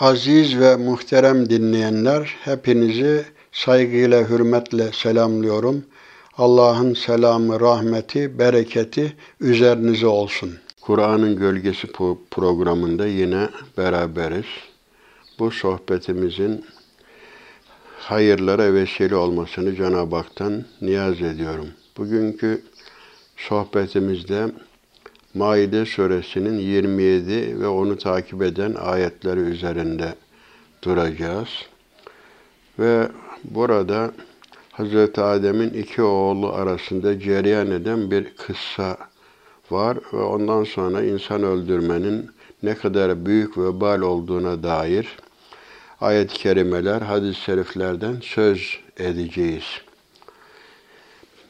Aziz ve muhterem dinleyenler, hepinizi saygıyla, hürmetle selamlıyorum. Allah'ın selamı, rahmeti, bereketi üzerinize olsun. Kur'an'ın Gölgesi programında yine beraberiz. Bu sohbetimizin hayırlara vesile olmasını Cenab-ı Hak'tan niyaz ediyorum. Bugünkü sohbetimizde Maide suresinin 27 ve onu takip eden ayetleri üzerinde duracağız. Ve burada Hz. Adem'in iki oğlu arasında cereyan eden bir kıssa var ve ondan sonra insan öldürmenin ne kadar büyük vebal olduğuna dair ayet-i kerimeler, hadis-i şeriflerden söz edeceğiz.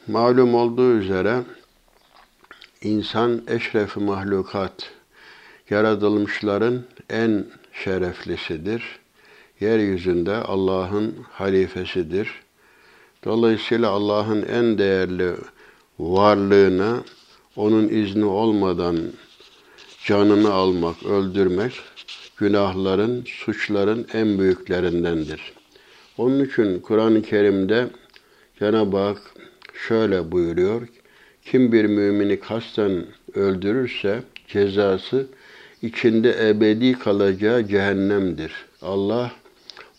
Malum olduğu üzere İnsan eşrefi mahlukat, yaratılmışların en şereflisidir. Yeryüzünde Allah'ın halifesidir. Dolayısıyla Allah'ın en değerli varlığına onun izni olmadan canını almak, öldürmek günahların, suçların en büyüklerindendir. Onun için Kur'an-ı Kerim'de Cenab-ı Hak şöyle buyuruyor. Kim bir mümini kasten öldürürse cezası içinde ebedi kalacağı cehennemdir. Allah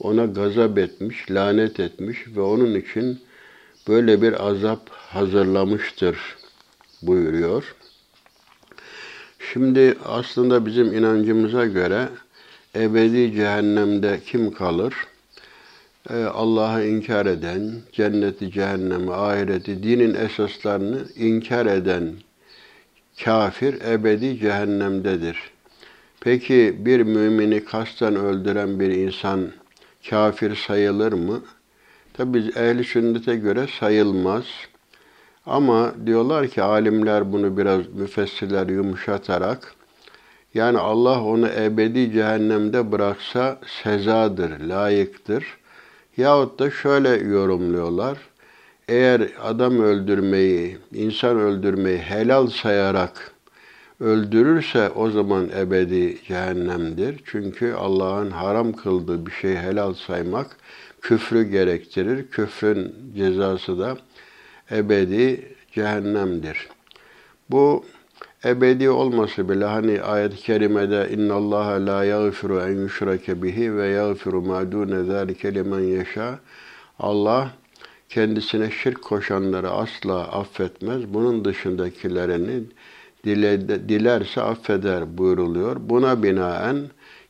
ona gazap etmiş, lanet etmiş ve onun için böyle bir azap hazırlamıştır buyuruyor. Şimdi aslında bizim inancımıza göre ebedi cehennemde kim kalır? Ee, Allah'ı inkar eden, cenneti, cehennemi, ahireti, dinin esaslarını inkar eden kafir ebedi cehennemdedir. Peki bir mümini kasten öldüren bir insan kafir sayılır mı? Tabi ehli sünnete göre sayılmaz. Ama diyorlar ki alimler bunu biraz müfessirler yumuşatarak yani Allah onu ebedi cehennemde bıraksa sezadır, layıktır. Yahut da şöyle yorumluyorlar. Eğer adam öldürmeyi, insan öldürmeyi helal sayarak öldürürse o zaman ebedi cehennemdir. Çünkü Allah'ın haram kıldığı bir şeyi helal saymak küfrü gerektirir. Küfrün cezası da ebedi cehennemdir. Bu ebedi olması bile hani ayet-i kerimede inna Allah la yaghfiru en yushrake bihi ve yaghfiru ma dune zalike limen yasha. Allah kendisine şirk koşanları asla affetmez. Bunun dışındakilerini dile, dilerse affeder buyruluyor. Buna binaen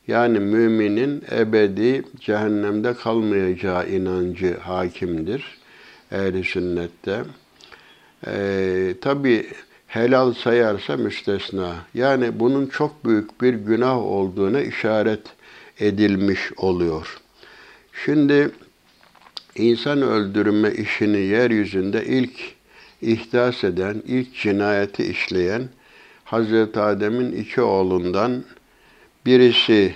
yani müminin ebedi cehennemde kalmayacağı inancı hakimdir. Ehli sünnette. Ee, Tabi helal sayarsa müstesna. Yani bunun çok büyük bir günah olduğuna işaret edilmiş oluyor. Şimdi insan öldürme işini yeryüzünde ilk ihdas eden, ilk cinayeti işleyen Hazreti Adem'in iki oğlundan birisi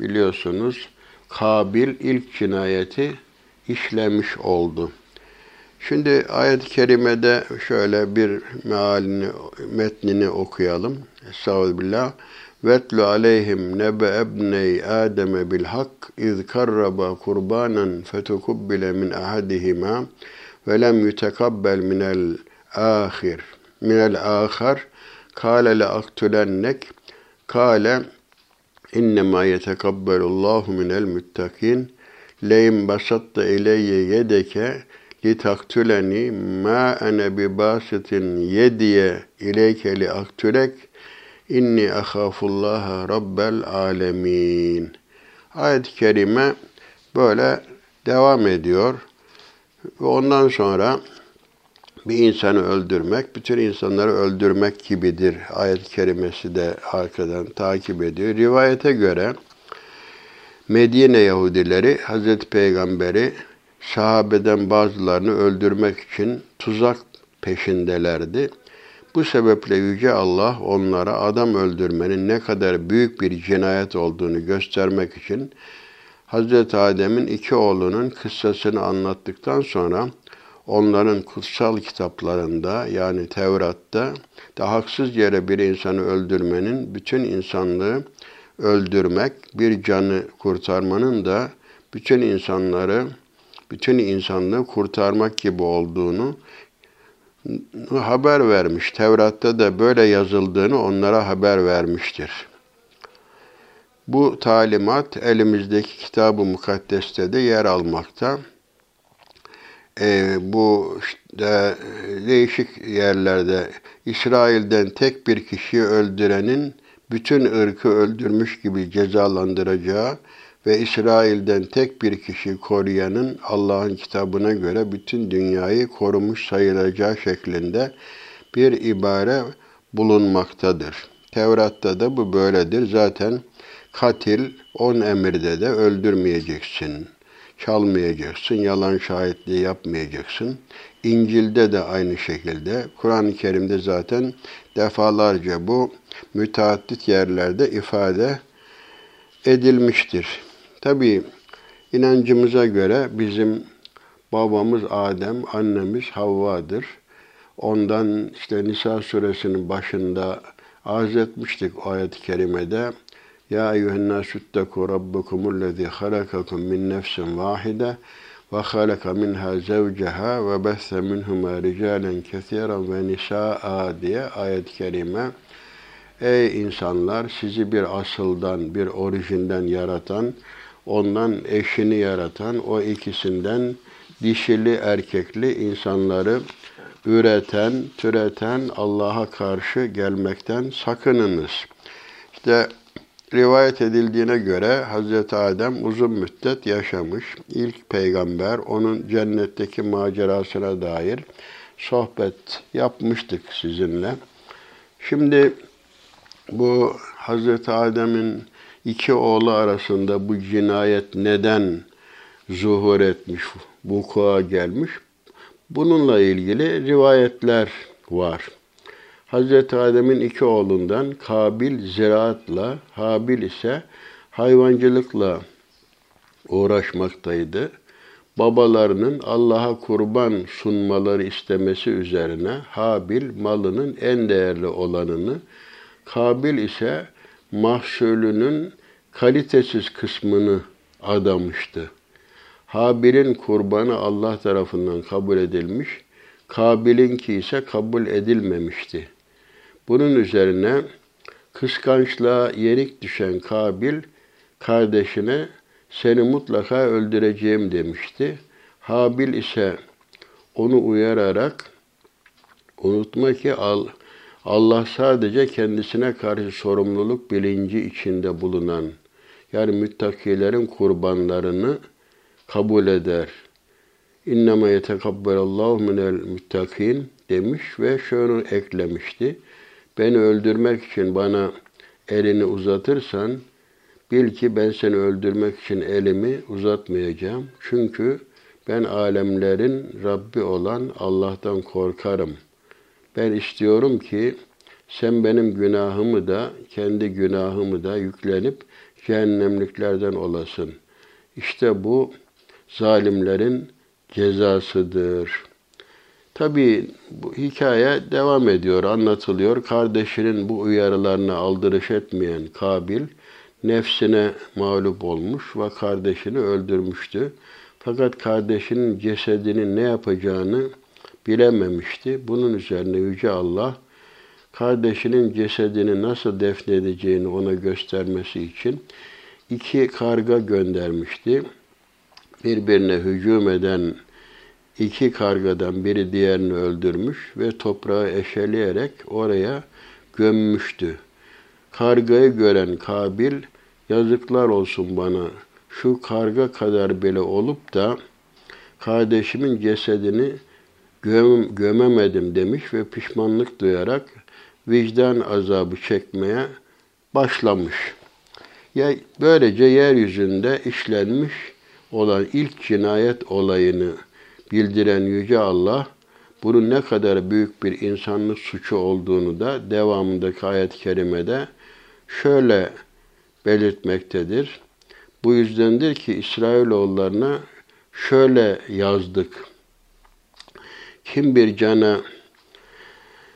biliyorsunuz Kabil ilk cinayeti işlemiş oldu. Şimdi ayet-i kerimede şöyle bir mealini, metnini okuyalım. Estağfirullah. Vetlu aleyhim nebe ebney Adem bil hak iz karraba kurbanan fetukubbile min ahadihima ve lem yutekabbel minel ahir minel ahar kâle le aktulennek kâle innema yetekabbalullahu minel muttakin leyin basatta ileyye yedeke litaktuleni ma ene bi basitin yediye ileyke li aktulek inni ahafullaha rabbel alemin. Ayet-i kerime böyle devam ediyor. Ve ondan sonra bir insanı öldürmek, bütün insanları öldürmek gibidir. Ayet-i kerimesi de arkadan takip ediyor. Rivayete göre Medine Yahudileri Hazreti Peygamber'i sahabeden bazılarını öldürmek için tuzak peşindelerdi. Bu sebeple Yüce Allah onlara adam öldürmenin ne kadar büyük bir cinayet olduğunu göstermek için Hazreti Adem'in iki oğlunun kıssasını anlattıktan sonra onların kutsal kitaplarında yani Tevrat'ta da haksız yere bir insanı öldürmenin bütün insanlığı öldürmek, bir canı kurtarmanın da bütün insanları, bütün insanlığı kurtarmak gibi olduğunu haber vermiş. Tevrat'ta da böyle yazıldığını onlara haber vermiştir. Bu talimat elimizdeki kitab-ı mukaddeste de yer almakta. Ee, bu işte değişik yerlerde İsrail'den tek bir kişiyi öldürenin bütün ırkı öldürmüş gibi cezalandıracağı ve İsrail'den tek bir kişi koruyanın Allah'ın kitabına göre bütün dünyayı korumuş sayılacağı şeklinde bir ibare bulunmaktadır. Tevrat'ta da bu böyledir. Zaten katil on emirde de öldürmeyeceksin, çalmayacaksın, yalan şahitliği yapmayacaksın. İncil'de de aynı şekilde, Kur'an-ı Kerim'de zaten defalarca bu müteaddit yerlerde ifade edilmiştir. Tabi inancımıza göre bizim babamız Adem, annemiz Havva'dır. Ondan işte Nisa suresinin başında arz etmiştik o ayet-i kerimede. Ya eyyühen nâsüttekû rabbukumul lezî halakakum min nefsin vâhide ve halaka minha zevceha ve besse minhuma ricalen kesiren ve nisaa diye ayet-i kerime Ey insanlar sizi bir asıldan, bir orijinden yaratan, ondan eşini yaratan, o ikisinden dişili erkekli insanları üreten, türeten Allah'a karşı gelmekten sakınınız. İşte rivayet edildiğine göre Hz. Adem uzun müddet yaşamış. İlk peygamber onun cennetteki macerasına dair sohbet yapmıştık sizinle. Şimdi bu Hz. Adem'in iki oğlu arasında bu cinayet neden zuhur etmiş, vuku'a gelmiş? Bununla ilgili rivayetler var. Hz. Adem'in iki oğlundan Kabil ziraatla, Habil ise hayvancılıkla uğraşmaktaydı. Babalarının Allah'a kurban sunmaları istemesi üzerine Habil malının en değerli olanını, Kabil ise mahsulünün kalitesiz kısmını adamıştı. Habil'in kurbanı Allah tarafından kabul edilmiş, Kabil'inki ise kabul edilmemişti. Bunun üzerine kıskançlığa yenik düşen Kabil kardeşine seni mutlaka öldüreceğim demişti. Habil ise onu uyararak unutma ki al, Allah sadece kendisine karşı sorumluluk bilinci içinde bulunan yani müttakilerin kurbanlarını kabul eder. İnneme yetekabbelallahu minel müttakin demiş ve şunu eklemişti. Beni öldürmek için bana elini uzatırsan bil ki ben seni öldürmek için elimi uzatmayacağım. Çünkü ben alemlerin Rabbi olan Allah'tan korkarım. Ben istiyorum ki sen benim günahımı da kendi günahımı da yüklenip cehennemliklerden olasın. İşte bu zalimlerin cezasıdır.'' Tabii bu hikaye devam ediyor, anlatılıyor. Kardeşinin bu uyarılarına aldırış etmeyen Kabil nefsine mağlup olmuş ve kardeşini öldürmüştü. Fakat kardeşinin cesedini ne yapacağını bilememişti. Bunun üzerine Yüce Allah kardeşinin cesedini nasıl defnedeceğini ona göstermesi için iki karga göndermişti. Birbirine hücum eden iki kargadan biri diğerini öldürmüş ve toprağı eşeleyerek oraya gömmüştü. Kargayı gören Kabil, yazıklar olsun bana, şu karga kadar bile olup da kardeşimin cesedini göm, gömemedim demiş ve pişmanlık duyarak vicdan azabı çekmeye başlamış. Ya böylece yeryüzünde işlenmiş olan ilk cinayet olayını bildiren Yüce Allah, bunun ne kadar büyük bir insanlık suçu olduğunu da devamındaki ayet-i kerimede şöyle belirtmektedir. Bu yüzdendir ki İsrailoğullarına şöyle yazdık. Kim bir cana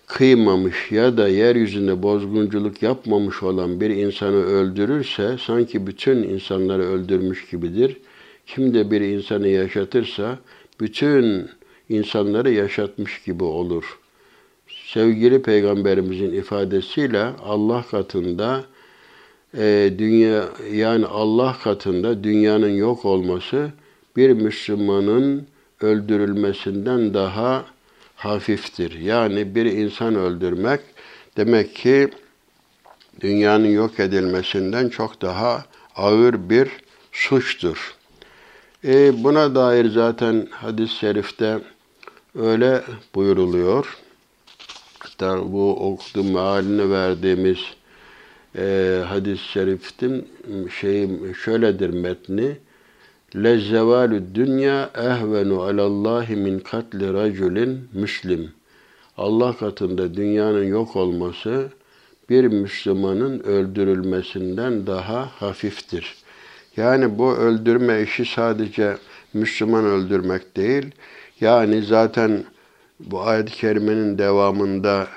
kıymamış ya da yeryüzünde bozgunculuk yapmamış olan bir insanı öldürürse sanki bütün insanları öldürmüş gibidir. Kim de bir insanı yaşatırsa bütün insanları yaşatmış gibi olur. Sevgili Peygamberimizin ifadesiyle Allah katında e, dünya yani Allah katında dünyanın yok olması bir Müslümanın öldürülmesinden daha hafiftir. Yani bir insan öldürmek demek ki dünyanın yok edilmesinden çok daha ağır bir suçtur. E, buna dair zaten hadis-i şerifte öyle buyuruluyor. Hatta bu okuduğum mealini verdiğimiz e, hadis-i şeriftin şey şöyledir metni. Lezzevalü dünya ehvenu alallahi min katli raculin müslim. Allah katında dünyanın yok olması bir Müslümanın öldürülmesinden daha hafiftir. Yani bu öldürme işi sadece Müslüman öldürmek değil. Yani zaten bu ayet-i kerimenin devamında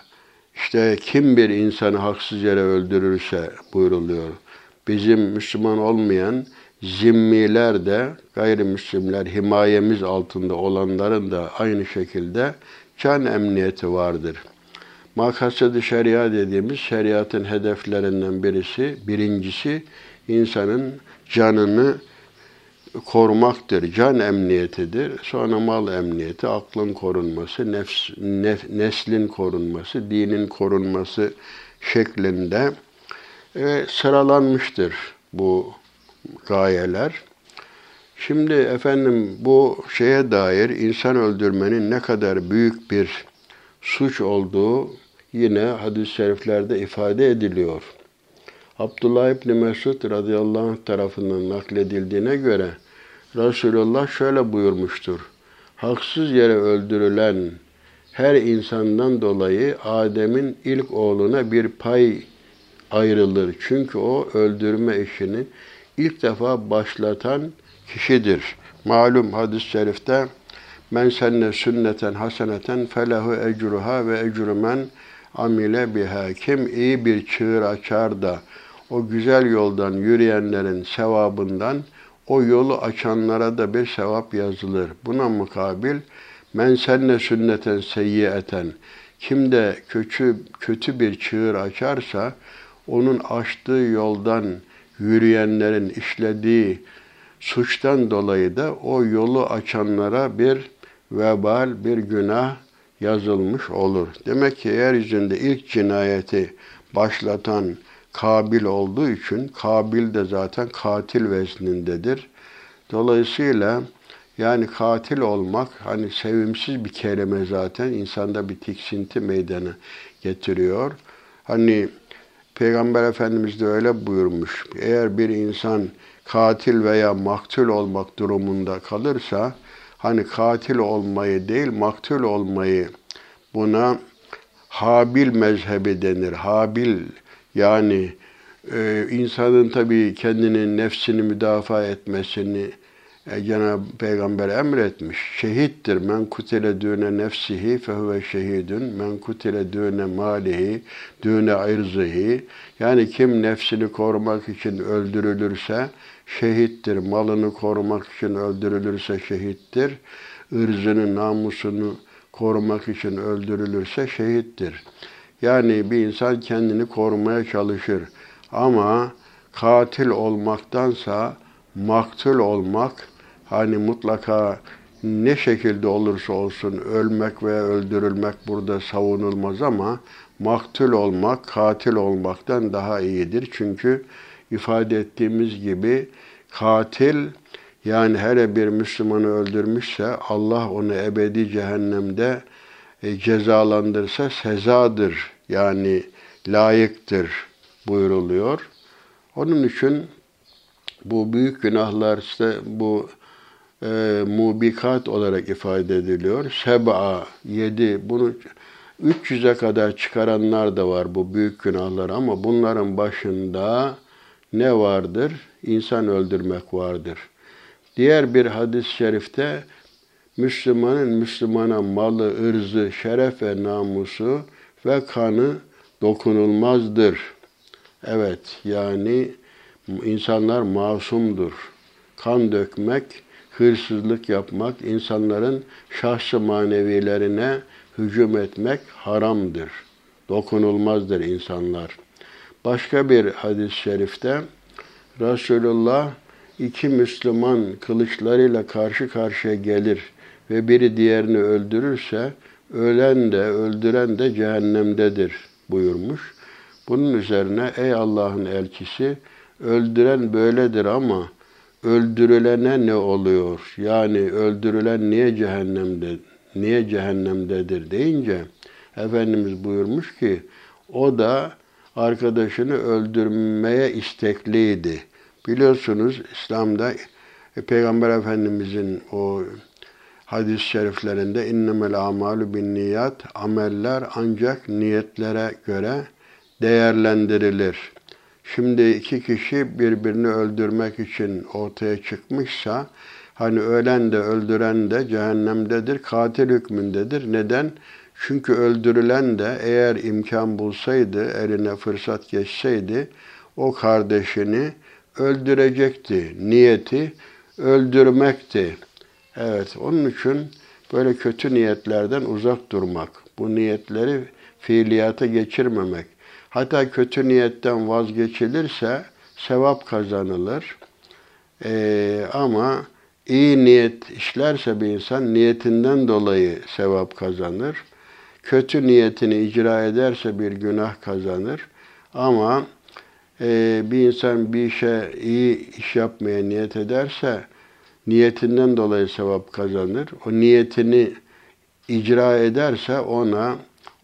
işte kim bir insanı haksız yere öldürürse buyruluyor. Bizim Müslüman olmayan zimmiler de gayrimüslimler himayemiz altında olanların da aynı şekilde can emniyeti vardır. Makasıd-ı şeria dediğimiz şeriatın hedeflerinden birisi, birincisi insanın canını korumaktır. Can emniyetidir. Sonra mal emniyeti, aklın korunması, nefs, nef, neslin korunması, dinin korunması şeklinde e, sıralanmıştır bu gayeler. Şimdi efendim bu şeye dair insan öldürmenin ne kadar büyük bir suç olduğu yine hadis-i şeriflerde ifade ediliyor. Abdullah İbni Mesud radıyallahu anh tarafından nakledildiğine göre Resulullah şöyle buyurmuştur. Haksız yere öldürülen her insandan dolayı Adem'in ilk oğluna bir pay ayrılır. Çünkü o öldürme işini ilk defa başlatan kişidir. Malum hadis-i şerifte men senne sünneten haseneten felahu ecruha ve ecru men amile biha. Kim iyi bir çığır açar da o güzel yoldan yürüyenlerin sevabından o yolu açanlara da bir sevap yazılır. Buna mukabil men senne sünneten seyyiyeten kim de kötü, kötü bir çığır açarsa onun açtığı yoldan yürüyenlerin işlediği suçtan dolayı da o yolu açanlara bir vebal, bir günah yazılmış olur. Demek ki yeryüzünde ilk cinayeti başlatan Kabil olduğu için Kabil de zaten katil veznindedir. Dolayısıyla yani katil olmak hani sevimsiz bir kelime zaten insanda bir tiksinti meydana getiriyor. Hani Peygamber Efendimiz de öyle buyurmuş. Eğer bir insan katil veya maktul olmak durumunda kalırsa hani katil olmayı değil maktul olmayı buna Habil mezhebi denir. Habil yani e, insanın tabii kendinin nefsini müdafaa etmesini e, Cenab-ı Peygamber emretmiş. Şehittir. Men kutile düne nefsihi fehuve şehidun. Men kutile düne malihi düne ayrzihi. Yani kim nefsini korumak için öldürülürse şehittir. Malını korumak için öldürülürse şehittir. Irzını, namusunu korumak için öldürülürse şehittir. Yani bir insan kendini korumaya çalışır. Ama katil olmaktansa maktul olmak hani mutlaka ne şekilde olursa olsun ölmek veya öldürülmek burada savunulmaz ama maktul olmak katil olmaktan daha iyidir. Çünkü ifade ettiğimiz gibi katil yani her bir Müslümanı öldürmüşse Allah onu ebedi cehennemde e, cezalandırsa sezadır. Yani layıktır buyuruluyor. Onun için bu büyük günahlar işte bu e, mubikat olarak ifade ediliyor. Seba, yedi, bunu 300'e kadar çıkaranlar da var bu büyük günahlar ama bunların başında ne vardır? İnsan öldürmek vardır. Diğer bir hadis-i şerifte Müslümanın Müslümana malı, ırzı, şeref ve namusu ve kanı dokunulmazdır. Evet, yani insanlar masumdur. Kan dökmek, hırsızlık yapmak, insanların şahsı manevilerine hücum etmek haramdır. Dokunulmazdır insanlar. Başka bir hadis-i şerifte Resulullah iki Müslüman kılıçlarıyla karşı karşıya gelir ve biri diğerini öldürürse ölen de öldüren de cehennemdedir buyurmuş. Bunun üzerine ey Allah'ın elçisi öldüren böyledir ama öldürülene ne oluyor? Yani öldürülen niye cehennemde niye cehennemdedir deyince Efendimiz buyurmuş ki o da arkadaşını öldürmeye istekliydi. Biliyorsunuz İslam'da e, Peygamber Efendimizin o hadis-i şeriflerinde innemel amalu bin niyat ameller ancak niyetlere göre değerlendirilir. Şimdi iki kişi birbirini öldürmek için ortaya çıkmışsa hani ölen de öldüren de cehennemdedir, katil hükmündedir. Neden? Çünkü öldürülen de eğer imkan bulsaydı, eline fırsat geçseydi o kardeşini öldürecekti. Niyeti öldürmekti. Evet, onun için böyle kötü niyetlerden uzak durmak, bu niyetleri fiiliyata geçirmemek. Hatta kötü niyetten vazgeçilirse sevap kazanılır. Ee, ama iyi niyet işlerse bir insan niyetinden dolayı sevap kazanır. Kötü niyetini icra ederse bir günah kazanır. Ama e, bir insan bir işe iyi iş yapmaya niyet ederse niyetinden dolayı sevap kazanır. O niyetini icra ederse ona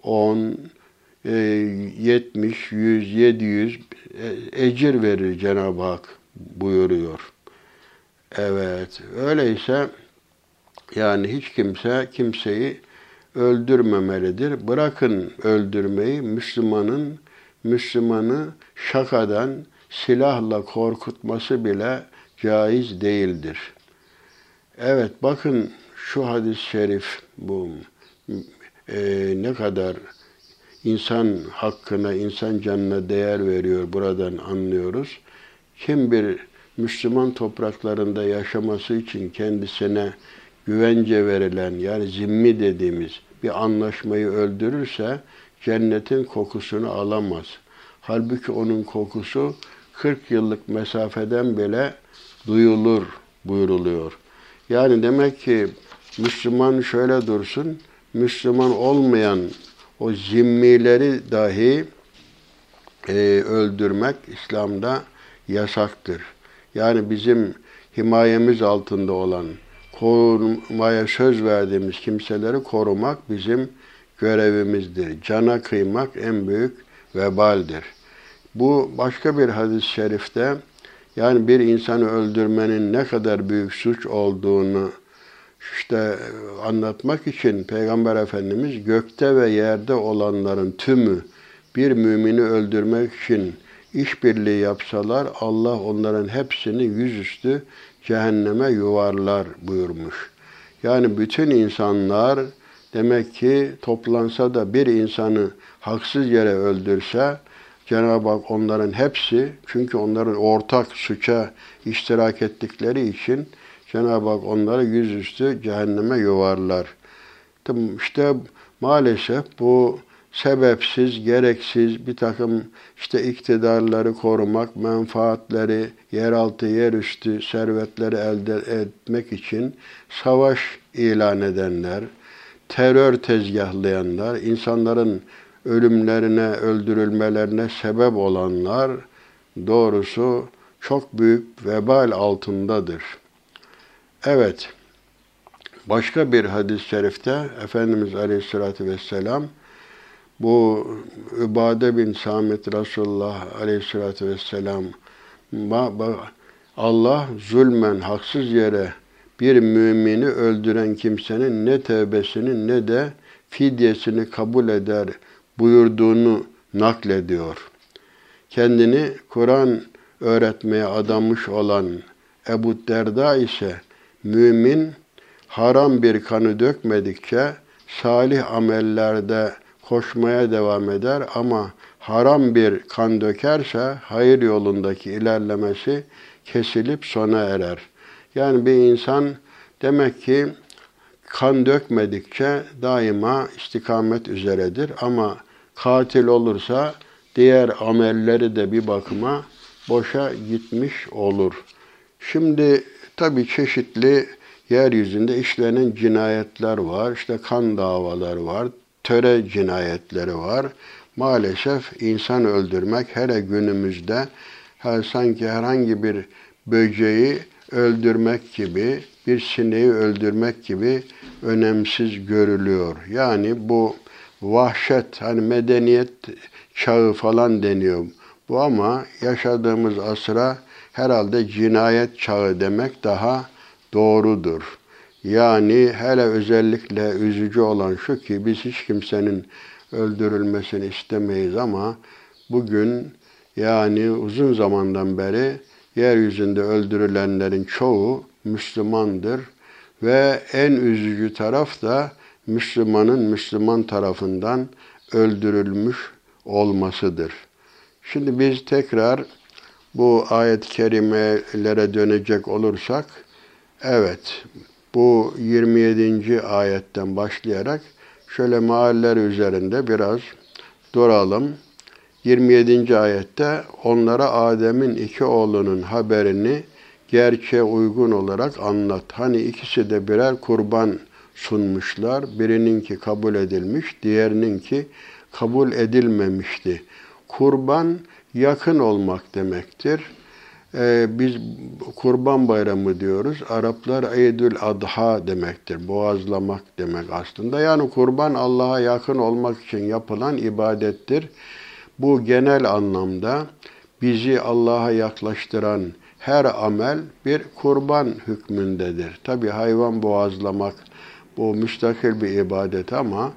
10, 70, 100, 700 ecir verir Cenab-ı Hak buyuruyor. Evet, öyleyse yani hiç kimse kimseyi öldürmemelidir. Bırakın öldürmeyi Müslümanın Müslümanı şakadan silahla korkutması bile caiz değildir. Evet bakın şu hadis-i şerif bu e, ne kadar insan hakkına, insan canına değer veriyor buradan anlıyoruz. Kim bir Müslüman topraklarında yaşaması için kendisine güvence verilen yani zimmi dediğimiz bir anlaşmayı öldürürse cennetin kokusunu alamaz. Halbuki onun kokusu 40 yıllık mesafeden bile duyulur buyuruluyor. Yani demek ki Müslüman şöyle dursun, Müslüman olmayan o zimmileri dahi e, öldürmek İslam'da yasaktır. Yani bizim himayemiz altında olan, korumaya söz verdiğimiz kimseleri korumak bizim görevimizdir. Cana kıymak en büyük vebaldir. Bu başka bir hadis-i şerifte yani bir insanı öldürmenin ne kadar büyük suç olduğunu işte anlatmak için Peygamber Efendimiz gökte ve yerde olanların tümü bir mümini öldürmek için işbirliği yapsalar Allah onların hepsini yüzüstü cehenneme yuvarlar buyurmuş. Yani bütün insanlar demek ki toplansa da bir insanı haksız yere öldürse Cenab-ı Hak onların hepsi çünkü onların ortak suça iştirak ettikleri için Cenab-ı Hak onları yüzüstü cehenneme yuvarlar. İşte maalesef bu sebepsiz, gereksiz bir takım işte iktidarları korumak, menfaatleri, yeraltı, yerüstü servetleri elde etmek için savaş ilan edenler, terör tezgahlayanlar, insanların ölümlerine, öldürülmelerine sebep olanlar doğrusu çok büyük vebal altındadır. Evet, başka bir hadis-i şerifte Efendimiz Aleyhisselatü Vesselam bu Übade bin Samit Resulullah Aleyhisselatü Vesselam Allah zulmen haksız yere bir mümini öldüren kimsenin ne tevbesini ne de fidyesini kabul eder buyurduğunu naklediyor. Kendini Kur'an öğretmeye adamış olan Ebu Derda ise mümin haram bir kanı dökmedikçe salih amellerde koşmaya devam eder ama haram bir kan dökerse hayır yolundaki ilerlemesi kesilip sona erer. Yani bir insan demek ki kan dökmedikçe daima istikamet üzeredir ama katil olursa diğer amelleri de bir bakıma boşa gitmiş olur. Şimdi tabii çeşitli yeryüzünde işlenen cinayetler var, işte kan davaları var, töre cinayetleri var. Maalesef insan öldürmek hele günümüzde her sanki herhangi bir böceği öldürmek gibi, bir sineği öldürmek gibi önemsiz görülüyor. Yani bu vahşet, hani medeniyet çağı falan deniyor bu ama yaşadığımız asra herhalde cinayet çağı demek daha doğrudur. Yani hele özellikle üzücü olan şu ki biz hiç kimsenin öldürülmesini istemeyiz ama bugün yani uzun zamandan beri yeryüzünde öldürülenlerin çoğu Müslümandır ve en üzücü taraf da Müslümanın Müslüman tarafından öldürülmüş olmasıdır. Şimdi biz tekrar bu ayet-i kerimelere dönecek olursak, evet bu 27. ayetten başlayarak şöyle mahaller üzerinde biraz duralım. 27. ayette onlara Adem'in iki oğlunun haberini gerçeğe uygun olarak anlat. Hani ikisi de birer kurban sunmuşlar. Birininki kabul edilmiş, diğerininki kabul edilmemişti. Kurban yakın olmak demektir. Ee, biz kurban bayramı diyoruz. Araplar Eydül Adha demektir. Boğazlamak demek aslında. Yani kurban Allah'a yakın olmak için yapılan ibadettir. Bu genel anlamda bizi Allah'a yaklaştıran her amel bir kurban hükmündedir. Tabi hayvan boğazlamak bu müstakil bir ibadet ama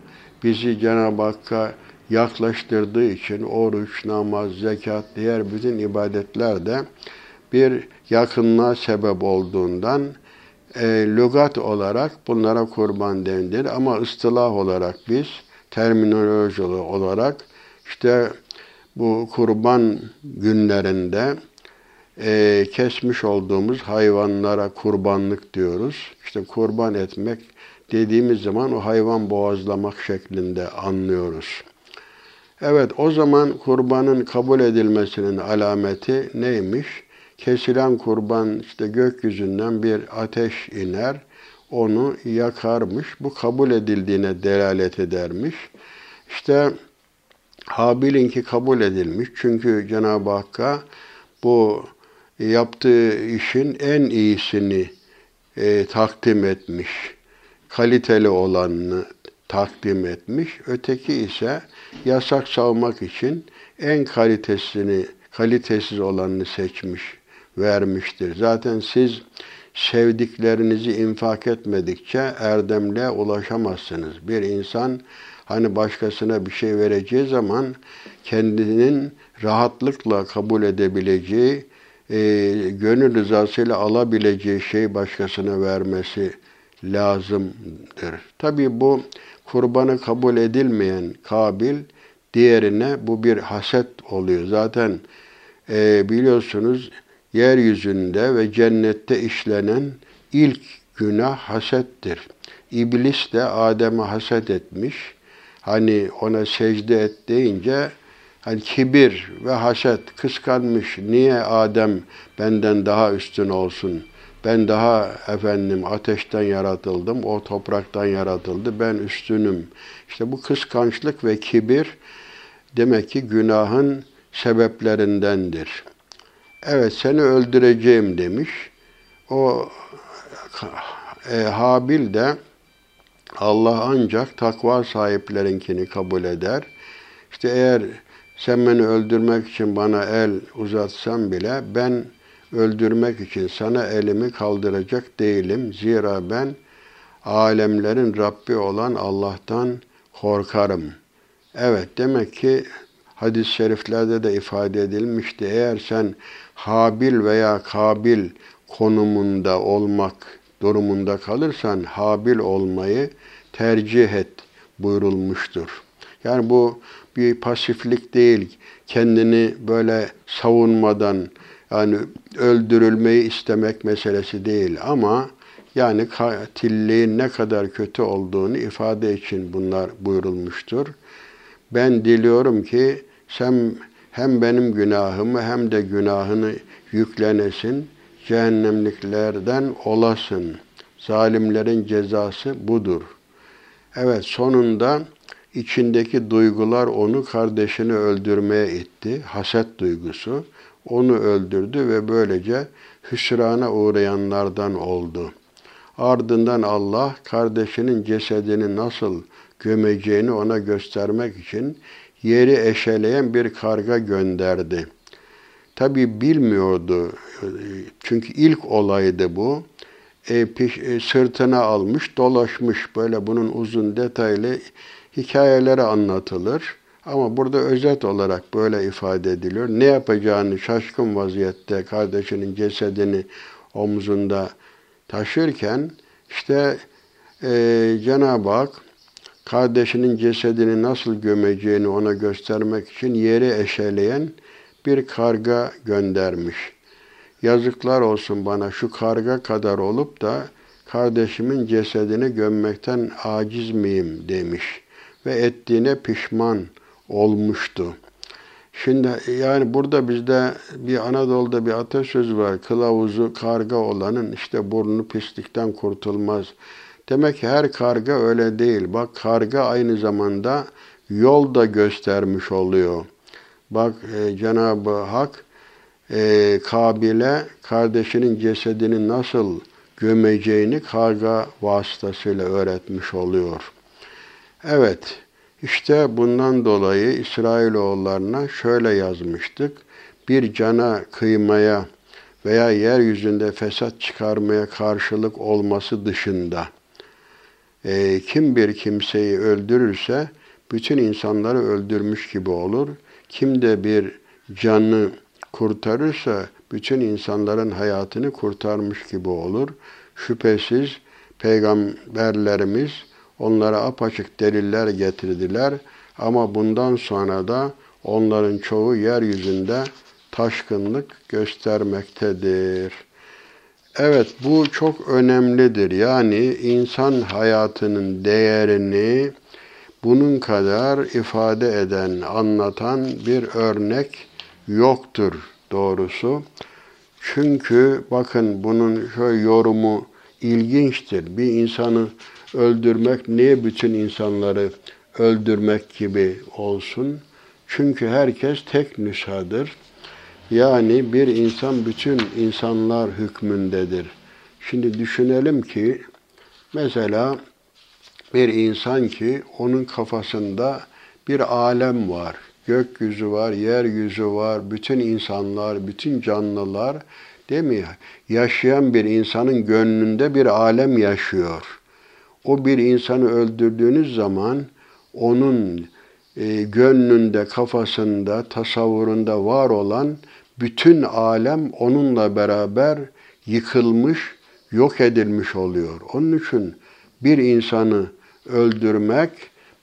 bizi Cenab-ı Hakk'a yaklaştırdığı için oruç, namaz, zekat, diğer bütün ibadetler de bir yakınlığa sebep olduğundan e, lügat olarak bunlara kurban denir ama ıstılah olarak biz terminoloji olarak işte bu kurban günlerinde e, kesmiş olduğumuz hayvanlara kurbanlık diyoruz. İşte kurban etmek dediğimiz zaman o hayvan boğazlamak şeklinde anlıyoruz. Evet o zaman kurbanın kabul edilmesinin alameti neymiş? Kesilen kurban işte gökyüzünden bir ateş iner, onu yakarmış. Bu kabul edildiğine delalet edermiş. İşte Habil'inki kabul edilmiş. Çünkü Cenab-ı Hakk'a bu yaptığı işin en iyisini e, takdim etmiş. Kaliteli olanını takdim etmiş. Öteki ise yasak savmak için en kalitesini, kalitesiz olanını seçmiş, vermiştir. Zaten siz sevdiklerinizi infak etmedikçe erdemle ulaşamazsınız. Bir insan hani başkasına bir şey vereceği zaman kendinin rahatlıkla kabul edebileceği, e, gönül rızasıyla alabileceği şey başkasına vermesi lazımdır. Tabii bu kurbanı kabul edilmeyen Kabil diğerine bu bir haset oluyor. Zaten e, biliyorsunuz yeryüzünde ve cennette işlenen ilk günah hasettir. İblis de Adem'e haset etmiş. Hani ona secde et deyince hani kibir ve haset kıskanmış. Niye Adem benden daha üstün olsun?'' Ben daha efendim ateşten yaratıldım, o topraktan yaratıldı, ben üstünüm. İşte bu kıskançlık ve kibir demek ki günahın sebeplerindendir. Evet seni öldüreceğim demiş. O e, Habil de Allah ancak takva sahiplerinkini kabul eder. İşte eğer sen beni öldürmek için bana el uzatsan bile ben öldürmek için sana elimi kaldıracak değilim. Zira ben alemlerin Rabbi olan Allah'tan korkarım. Evet demek ki hadis-i şeriflerde de ifade edilmişti. Eğer sen Habil veya Kabil konumunda olmak durumunda kalırsan Habil olmayı tercih et buyurulmuştur. Yani bu bir pasiflik değil. Kendini böyle savunmadan yani öldürülmeyi istemek meselesi değil ama yani katilliğin ne kadar kötü olduğunu ifade için bunlar buyurulmuştur. Ben diliyorum ki sen hem benim günahımı hem de günahını yüklenesin, cehennemliklerden olasın. Zalimlerin cezası budur. Evet sonunda içindeki duygular onu kardeşini öldürmeye itti. Haset duygusu. Onu öldürdü ve böylece hüsrana uğrayanlardan oldu. Ardından Allah kardeşinin cesedini nasıl gömeceğini ona göstermek için yeri eşeleyen bir karga gönderdi. Tabi bilmiyordu. Çünkü ilk olaydı bu. E, piş, e, sırtına almış, dolaşmış. Böyle bunun uzun detaylı hikayeleri anlatılır. Ama burada özet olarak böyle ifade ediliyor. Ne yapacağını şaşkın vaziyette kardeşinin cesedini omzunda taşırken işte e, Cenab-ı Hak kardeşinin cesedini nasıl gömeceğini ona göstermek için yeri eşeleyen bir karga göndermiş. Yazıklar olsun bana şu karga kadar olup da kardeşimin cesedini gömmekten aciz miyim demiş ve ettiğine pişman olmuştu. Şimdi yani burada bizde bir Anadolu'da bir atasöz var. Kılavuzu karga olanın işte burnu pislikten kurtulmaz. Demek ki her karga öyle değil. Bak karga aynı zamanda yol da göstermiş oluyor. Bak e, Cenab-ı Hak e, Kabil'e kardeşinin cesedini nasıl gömeceğini karga vasıtasıyla öğretmiş oluyor. Evet, işte bundan dolayı İsrailoğullarına şöyle yazmıştık. Bir cana kıymaya veya yeryüzünde fesat çıkarmaya karşılık olması dışında e, kim bir kimseyi öldürürse bütün insanları öldürmüş gibi olur. Kim de bir canı kurtarırsa bütün insanların hayatını kurtarmış gibi olur. Şüphesiz peygamberlerimiz onlara apaçık deliller getirdiler ama bundan sonra da onların çoğu yeryüzünde taşkınlık göstermektedir. Evet bu çok önemlidir. Yani insan hayatının değerini bunun kadar ifade eden, anlatan bir örnek yoktur doğrusu. Çünkü bakın bunun şöyle yorumu ilginçtir. Bir insanı öldürmek niye bütün insanları öldürmek gibi olsun? Çünkü herkes tek nüshadır. Yani bir insan bütün insanlar hükmündedir. Şimdi düşünelim ki mesela bir insan ki onun kafasında bir alem var. Gökyüzü var, yeryüzü var, bütün insanlar, bütün canlılar değil mi? Yaşayan bir insanın gönlünde bir alem yaşıyor. O bir insanı öldürdüğünüz zaman onun e, gönlünde, kafasında, tasavvurunda var olan bütün alem onunla beraber yıkılmış, yok edilmiş oluyor. Onun için bir insanı öldürmek,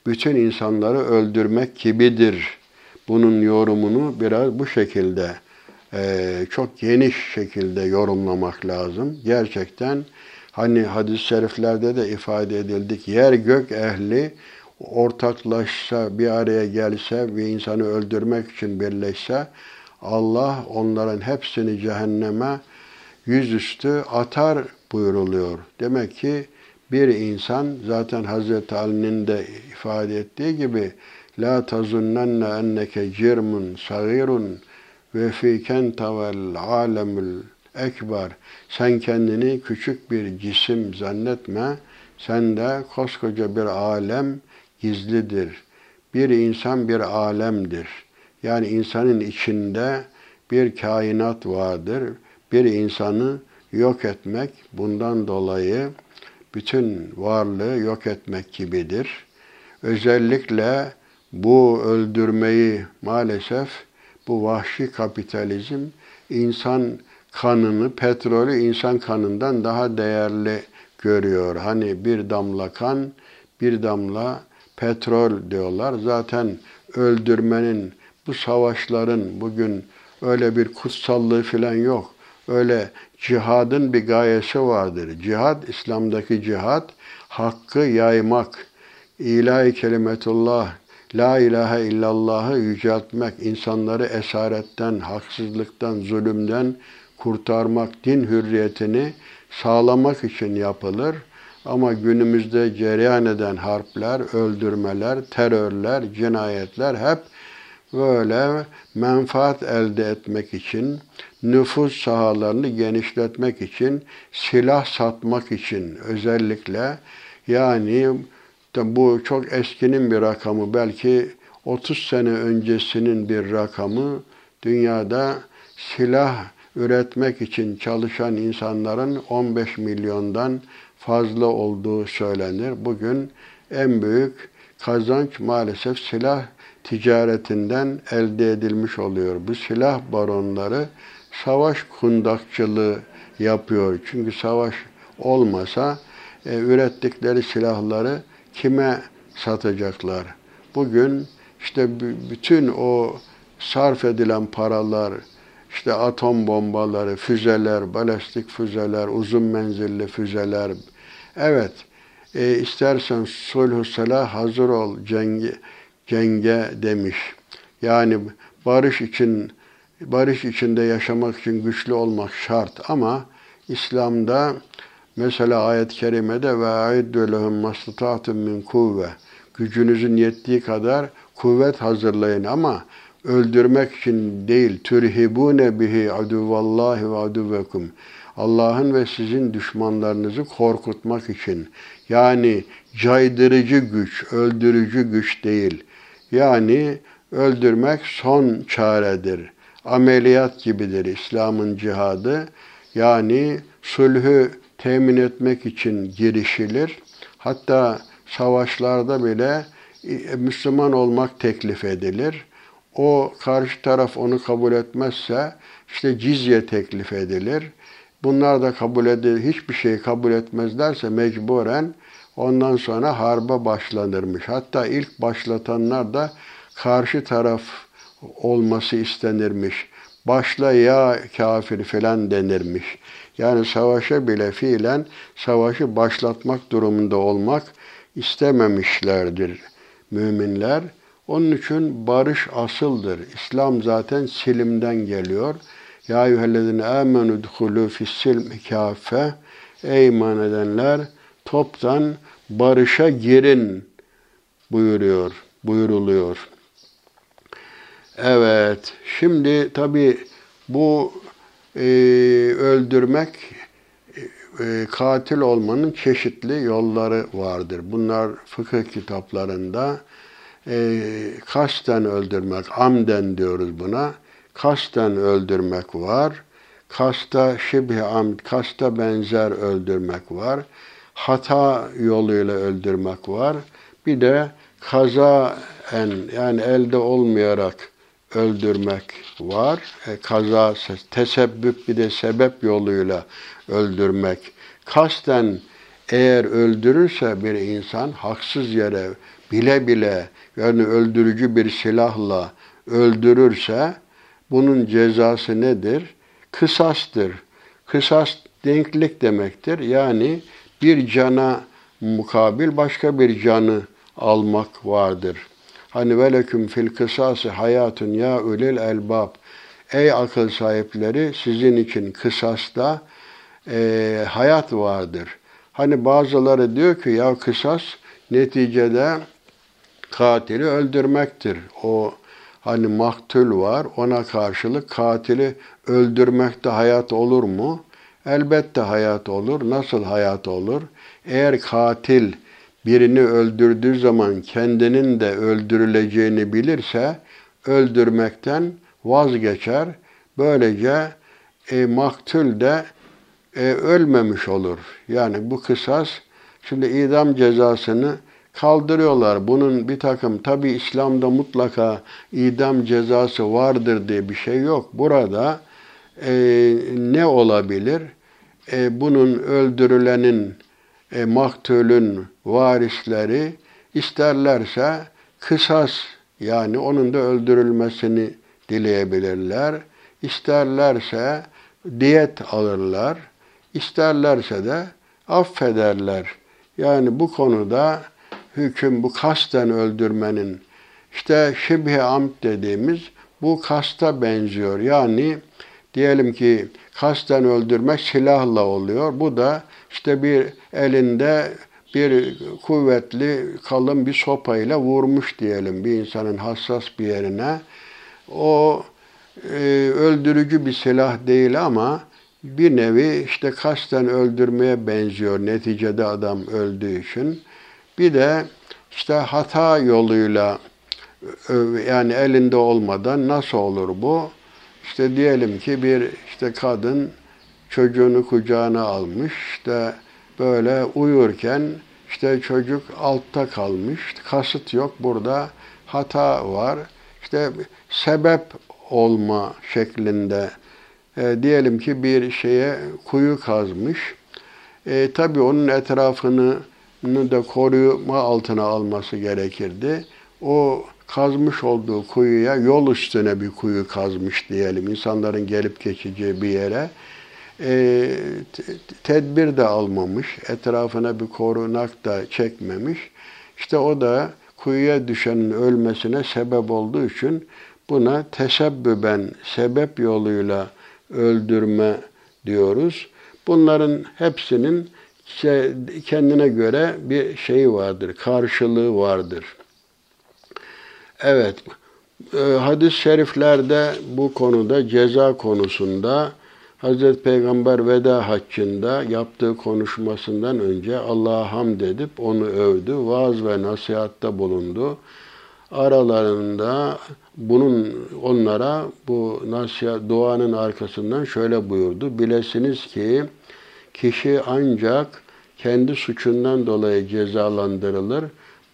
bütün insanları öldürmek gibidir. Bunun yorumunu biraz bu şekilde, e, çok geniş şekilde yorumlamak lazım. Gerçekten hani hadis-i şeriflerde de ifade edildik. Yer gök ehli ortaklaşsa, bir araya gelse ve insanı öldürmek için birleşse, Allah onların hepsini cehenneme yüzüstü atar buyuruluyor. Demek ki bir insan zaten Hazreti Ali'nin de ifade ettiği gibi La tazunnenne enneke cirmun sagirun ve fiken tavel alemül ekber. Sen kendini küçük bir cisim zannetme. Sen de koskoca bir alem gizlidir. Bir insan bir alemdir. Yani insanın içinde bir kainat vardır. Bir insanı yok etmek bundan dolayı bütün varlığı yok etmek gibidir. Özellikle bu öldürmeyi maalesef bu vahşi kapitalizm insan kanını, petrolü insan kanından daha değerli görüyor. Hani bir damla kan, bir damla petrol diyorlar. Zaten öldürmenin, bu savaşların bugün öyle bir kutsallığı falan yok. Öyle cihadın bir gayesi vardır. Cihad, İslam'daki cihad, hakkı yaymak, ilahi kelimetullah, la ilahe illallah'ı yüceltmek, insanları esaretten, haksızlıktan, zulümden kurtarmak, din hürriyetini sağlamak için yapılır. Ama günümüzde cereyan eden harpler, öldürmeler, terörler, cinayetler hep böyle menfaat elde etmek için, nüfus sahalarını genişletmek için, silah satmak için özellikle yani bu çok eskinin bir rakamı belki 30 sene öncesinin bir rakamı dünyada silah üretmek için çalışan insanların 15 milyondan fazla olduğu söylenir. Bugün en büyük kazanç maalesef silah ticaretinden elde edilmiş oluyor. Bu silah baronları savaş kundakçılığı yapıyor. Çünkü savaş olmasa e, ürettikleri silahları kime satacaklar? Bugün işte bütün o sarf edilen paralar, işte atom bombaları, füzeler, balistik füzeler, uzun menzilli füzeler. Evet, e, istersen sulh selah hazır ol cenge, cenge demiş. Yani barış için barış içinde yaşamak için güçlü olmak şart ama İslam'da mesela ayet-i kerimede ve aiddu lehum mastata'tum min kuvve gücünüzün yettiği kadar kuvvet hazırlayın ama öldürmek için değil. Türhibune bihi aduvallahi ve aduvekum. Allah'ın ve sizin düşmanlarınızı korkutmak için. Yani caydırıcı güç, öldürücü güç değil. Yani öldürmek son çaredir. Ameliyat gibidir İslam'ın cihadı. Yani sulhü temin etmek için girişilir. Hatta savaşlarda bile e, Müslüman olmak teklif edilir o karşı taraf onu kabul etmezse işte cizye teklif edilir. Bunlar da kabul edilir. Hiçbir şeyi kabul etmezlerse mecburen ondan sonra harba başlanırmış. Hatta ilk başlatanlar da karşı taraf olması istenirmiş. Başla ya kafir falan denirmiş. Yani savaşa bile fiilen savaşı başlatmak durumunda olmak istememişlerdir müminler. Onun için barış asıldır. İslam zaten silimden geliyor. Ya eyyühellezine amenu dhulu fissilm kâfe. Ey iman edenler toptan barışa girin buyuruyor, buyuruluyor. Evet, şimdi tabi bu e, öldürmek, e, katil olmanın çeşitli yolları vardır. Bunlar fıkıh kitaplarında e, kasten öldürmek, amden diyoruz buna. Kasten öldürmek var. Kasta şibhi amd, kasta benzer öldürmek var. Hata yoluyla öldürmek var. Bir de kaza en yani elde olmayarak öldürmek var. E, kaza, tesebbüp bir de sebep yoluyla öldürmek. Kasten eğer öldürürse bir insan haksız yere bile bile yani öldürücü bir silahla öldürürse bunun cezası nedir? Kısastır. Kısas denklik demektir. Yani bir cana mukabil başka bir canı almak vardır. Hani veleküm fil kısası hayatun ya ulil elbab. Ey akıl sahipleri sizin için kısasta e, hayat vardır. Hani bazıları diyor ki ya kısas neticede katili öldürmektir. O hani maktul var ona karşılık katili öldürmekte hayat olur mu? Elbette hayat olur. Nasıl hayat olur? Eğer katil birini öldürdüğü zaman kendinin de öldürüleceğini bilirse öldürmekten vazgeçer. Böylece e, maktul de e, ölmemiş olur. Yani bu kısas şimdi idam cezasını kaldırıyorlar. Bunun bir takım tabi İslam'da mutlaka idam cezası vardır diye bir şey yok. Burada e, ne olabilir? E, bunun öldürülenin, e, maktulün varisleri isterlerse kısas yani onun da öldürülmesini dileyebilirler. İsterlerse diyet alırlar. İsterlerse de affederler. Yani bu konuda hüküm bu kasten öldürmenin işte şibhe amd dediğimiz bu kasta benziyor. Yani diyelim ki kasten öldürmek silahla oluyor. Bu da işte bir elinde bir kuvvetli kalın bir sopayla vurmuş diyelim bir insanın hassas bir yerine. O e, öldürücü bir silah değil ama bir nevi işte kasten öldürmeye benziyor neticede adam öldüğü için. Bir de işte hata yoluyla yani elinde olmadan nasıl olur bu? İşte diyelim ki bir işte kadın çocuğunu kucağına almış, işte böyle uyurken işte çocuk altta kalmış, kasıt yok burada hata var. İşte sebep olma şeklinde e, diyelim ki bir şeye kuyu kazmış. E, tabii onun etrafını da koruma altına alması gerekirdi. O kazmış olduğu kuyuya yol üstüne bir kuyu kazmış diyelim. insanların gelip geçeceği bir yere. E, tedbir de almamış, etrafına bir korunak da çekmemiş. İşte o da kuyuya düşenin ölmesine sebep olduğu için buna tesebbüben, sebep yoluyla öldürme diyoruz. Bunların hepsinin kendine göre bir şeyi vardır, karşılığı vardır. Evet, e, hadis-i şeriflerde bu konuda ceza konusunda Hazreti Peygamber veda haccında yaptığı konuşmasından önce Allah'a hamd edip onu övdü, vaaz ve nasihatta bulundu. Aralarında bunun onlara bu nasihat duanın arkasından şöyle buyurdu. Bilesiniz ki kişi ancak kendi suçundan dolayı cezalandırılır.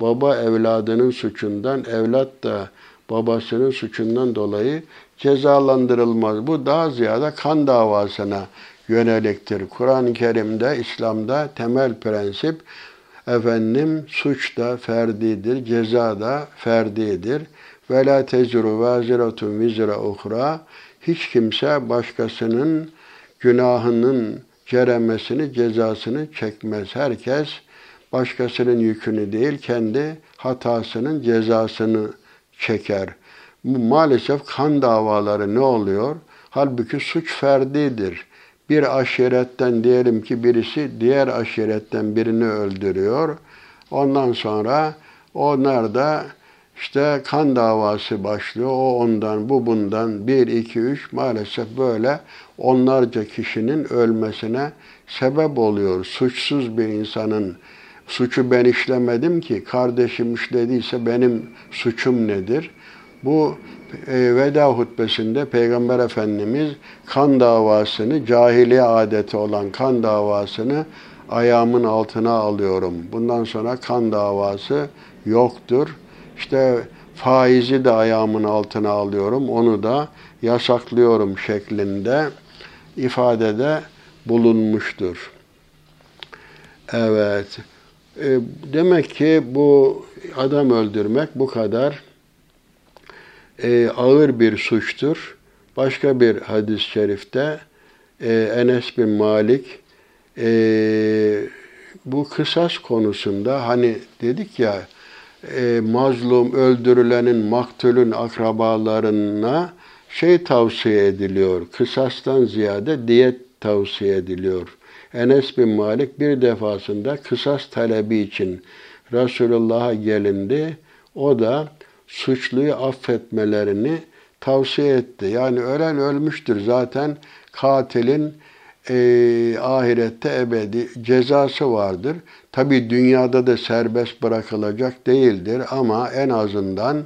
Baba evladının suçundan, evlat da babasının suçundan dolayı cezalandırılmaz. Bu daha ziyade kan davasına yöneliktir. Kur'an-ı Kerim'de, İslam'da temel prensip efendim suç da ferdidir, ceza da ferdidir. Ve la tezru vaziratun vizra uhra. Hiç kimse başkasının günahının ceremesini, cezasını çekmez. Herkes başkasının yükünü değil, kendi hatasının cezasını çeker. Maalesef kan davaları ne oluyor? Halbuki suç ferdidir. Bir aşiretten diyelim ki birisi diğer aşiretten birini öldürüyor. Ondan sonra onlar da işte kan davası başlıyor. O ondan, bu bundan, bir, iki, üç maalesef böyle onlarca kişinin ölmesine sebep oluyor. Suçsuz bir insanın suçu ben işlemedim ki, kardeşim işlediyse benim suçum nedir? Bu e, veda hutbesinde Peygamber Efendimiz kan davasını, cahiliye adeti olan kan davasını ayağımın altına alıyorum. Bundan sonra kan davası yoktur. İşte faizi de ayağımın altına alıyorum, onu da yasaklıyorum şeklinde ifadede bulunmuştur. Evet. E, demek ki bu adam öldürmek bu kadar e, ağır bir suçtur. Başka bir hadis-i şerifte e, Enes bin Malik bu kısas konusunda hani dedik ya e, mazlum, öldürülenin, maktulün akrabalarına şey tavsiye ediliyor. Kısastan ziyade diyet tavsiye ediliyor. Enes bin Malik bir defasında kısas talebi için Resulullah'a gelindi. O da suçluyu affetmelerini tavsiye etti. Yani ölen ölmüştür zaten katilin e, ahirette ebedi cezası vardır. Tabi dünyada da serbest bırakılacak değildir ama en azından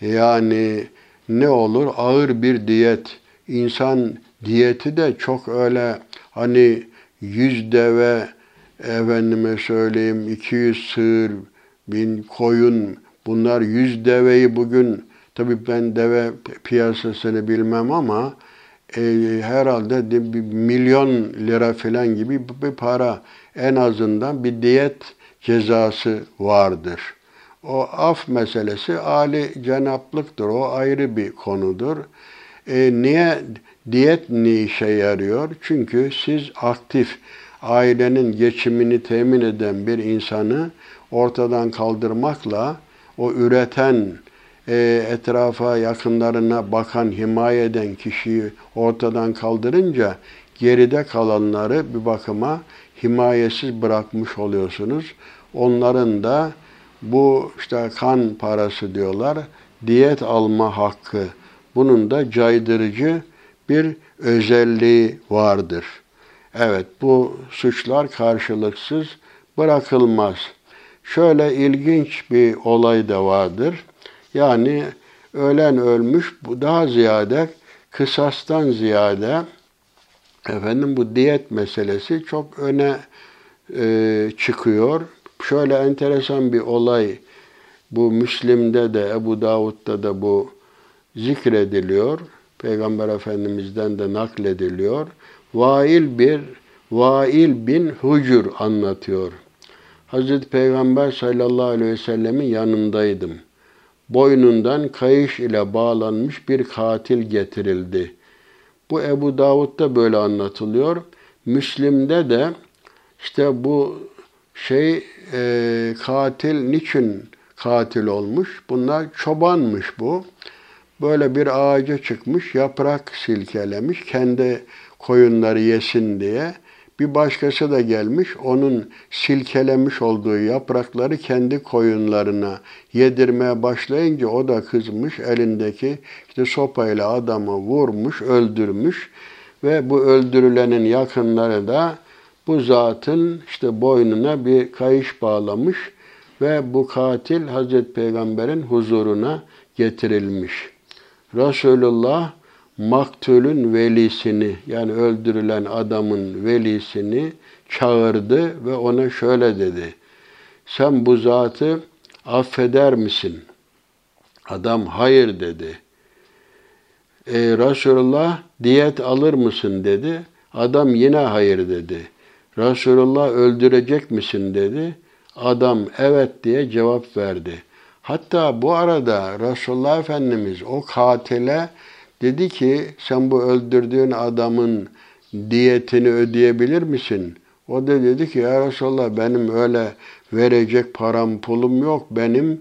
yani ne olur ağır bir diyet. İnsan diyeti de çok öyle hani yüz deve efendime söyleyeyim 200 sığır, bin koyun bunlar yüz deveyi bugün tabii ben deve piyasasını bilmem ama e, herhalde de bir milyon lira falan gibi bir para en azından bir diyet cezası vardır. O af meselesi Ali cenaplıktır. O ayrı bir konudur. E, niye diyet ne işe yarıyor? Çünkü siz aktif ailenin geçimini temin eden bir insanı ortadan kaldırmakla o üreten e, etrafa yakınlarına bakan, himaye eden kişiyi ortadan kaldırınca geride kalanları bir bakıma himayesiz bırakmış oluyorsunuz. Onların da bu işte kan parası diyorlar, diyet alma hakkı. Bunun da caydırıcı bir özelliği vardır. Evet bu suçlar karşılıksız bırakılmaz. Şöyle ilginç bir olay da vardır. Yani ölen ölmüş bu daha ziyade kısastan ziyade efendim bu diyet meselesi çok öne e, çıkıyor. Şöyle enteresan bir olay bu Müslim'de de Ebu Davud'da da bu zikrediliyor. Peygamber Efendimiz'den de naklediliyor. Vail bir Vail bin Hucur anlatıyor. Hazreti Peygamber sallallahu aleyhi ve sellemin yanındaydım. Boynundan kayış ile bağlanmış bir katil getirildi. Bu Ebu Davud'da böyle anlatılıyor. Müslim'de de işte bu şey e, katil niçin katil olmuş? Bunlar çobanmış bu. Böyle bir ağaca çıkmış, yaprak silkelemiş, kendi koyunları yesin diye. Bir başkası da gelmiş, onun silkelemiş olduğu yaprakları kendi koyunlarına yedirmeye başlayınca o da kızmış, elindeki işte sopayla adamı vurmuş, öldürmüş ve bu öldürülenin yakınları da bu zatın işte boynuna bir kayış bağlamış ve bu katil Hazreti Peygamber'in huzuruna getirilmiş. Resulullah maktulün velisini yani öldürülen adamın velisini çağırdı ve ona şöyle dedi. Sen bu zatı affeder misin? Adam hayır dedi. E, Resulullah diyet alır mısın dedi. Adam yine hayır dedi. Resulullah öldürecek misin dedi. Adam evet diye cevap verdi. Hatta bu arada Resulullah Efendimiz o katile Dedi ki sen bu öldürdüğün adamın diyetini ödeyebilir misin? O da dedi ki ya Resulallah benim öyle verecek param pulum yok. Benim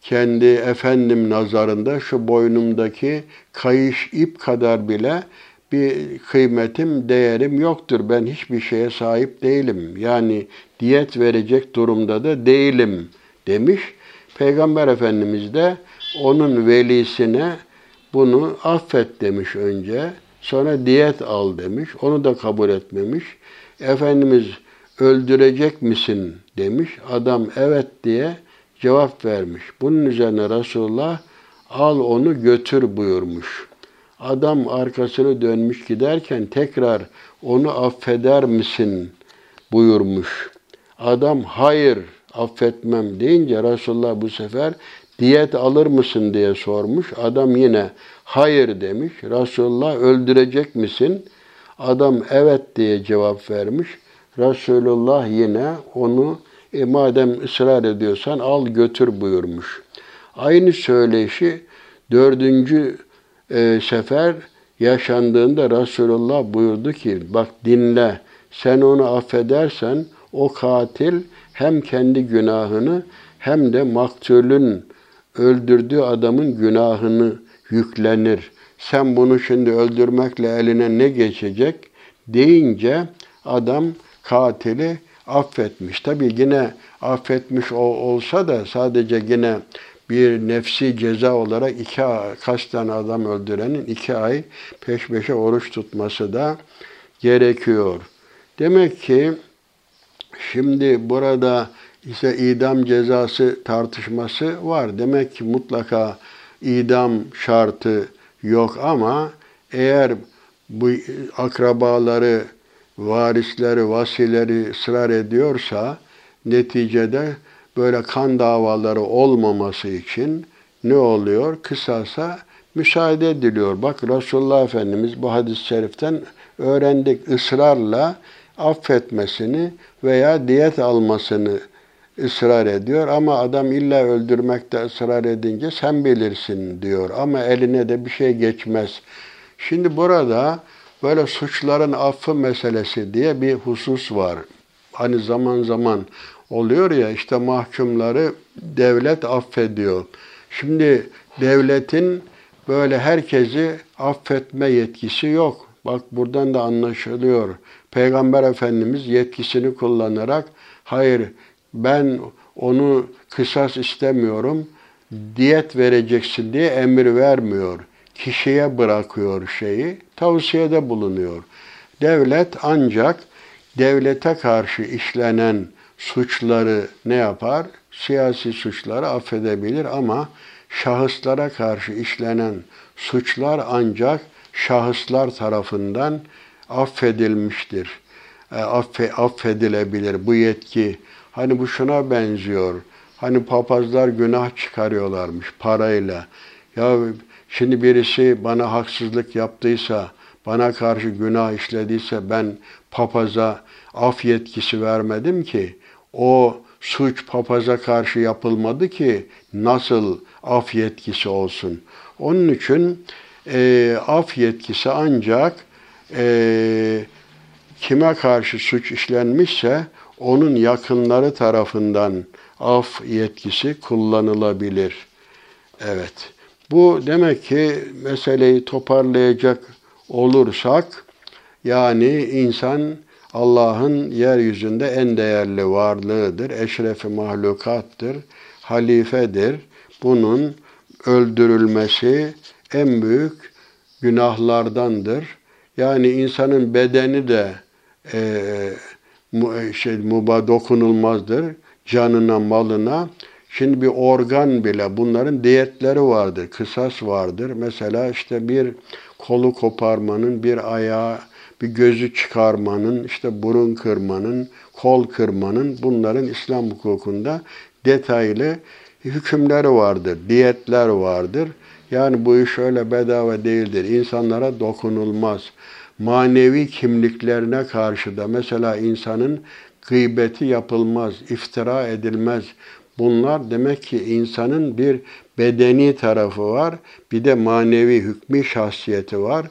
kendi efendim nazarında şu boynumdaki kayış ip kadar bile bir kıymetim, değerim yoktur. Ben hiçbir şeye sahip değilim. Yani diyet verecek durumda da değilim demiş. Peygamber Efendimiz de onun velisine bunu affet demiş önce. Sonra diyet al demiş. Onu da kabul etmemiş. Efendimiz öldürecek misin demiş. Adam evet diye cevap vermiş. Bunun üzerine Resulullah al onu götür buyurmuş. Adam arkasını dönmüş giderken tekrar onu affeder misin buyurmuş. Adam hayır affetmem deyince Resulullah bu sefer diyet alır mısın diye sormuş. Adam yine hayır demiş. Resulullah öldürecek misin? Adam evet diye cevap vermiş. Resulullah yine onu e, madem ısrar ediyorsan al götür buyurmuş. Aynı söyleyişi dördüncü e, sefer yaşandığında Resulullah buyurdu ki bak dinle sen onu affedersen o katil hem kendi günahını hem de maktulün öldürdüğü adamın günahını yüklenir. Sen bunu şimdi öldürmekle eline ne geçecek deyince adam katili affetmiş. Tabi yine affetmiş olsa da sadece yine bir nefsi ceza olarak iki tane adam öldürenin iki ay peş peşe oruç tutması da gerekiyor. Demek ki şimdi burada ise idam cezası tartışması var. Demek ki mutlaka idam şartı yok ama eğer bu akrabaları, varisleri, vasileri ısrar ediyorsa neticede böyle kan davaları olmaması için ne oluyor? Kısasa müsaade ediliyor. Bak Resulullah Efendimiz bu hadis-i şeriften öğrendik ısrarla affetmesini veya diyet almasını ısrar ediyor ama adam illa öldürmekte ısrar edince sen bilirsin diyor ama eline de bir şey geçmez. Şimdi burada böyle suçların affı meselesi diye bir husus var. Hani zaman zaman oluyor ya işte mahkumları devlet affediyor. Şimdi devletin böyle herkesi affetme yetkisi yok. Bak buradan da anlaşılıyor. Peygamber Efendimiz yetkisini kullanarak hayır ben onu kısas istemiyorum, diyet vereceksin diye emir vermiyor. Kişiye bırakıyor şeyi, tavsiyede bulunuyor. Devlet ancak devlete karşı işlenen suçları ne yapar? Siyasi suçları affedebilir ama şahıslara karşı işlenen suçlar ancak şahıslar tarafından affedilmiştir. E, affe, affedilebilir bu yetki. Hani bu şuna benziyor. Hani papazlar günah çıkarıyorlarmış parayla. Ya şimdi birisi bana haksızlık yaptıysa, bana karşı günah işlediyse ben papaza af yetkisi vermedim ki. O suç papaza karşı yapılmadı ki nasıl af yetkisi olsun. Onun için e, af yetkisi ancak e, kime karşı suç işlenmişse onun yakınları tarafından af yetkisi kullanılabilir. Evet. Bu demek ki meseleyi toparlayacak olursak yani insan Allah'ın yeryüzünde en değerli varlığıdır, eşrefi mahlukattır, halifedir. Bunun öldürülmesi en büyük günahlardandır. Yani insanın bedeni de e, şey muba dokunulmazdır. Canına, malına. Şimdi bir organ bile bunların diyetleri vardır, kısas vardır. Mesela işte bir kolu koparmanın, bir ayağı, bir gözü çıkarmanın, işte burun kırmanın, kol kırmanın bunların İslam hukukunda detaylı hükümleri vardır, diyetler vardır. Yani bu iş öyle bedava değildir. İnsanlara dokunulmaz. Manevi kimliklerine karşı da mesela insanın gıybeti yapılmaz, iftira edilmez. Bunlar demek ki insanın bir bedeni tarafı var, bir de manevi hükmü şahsiyeti var.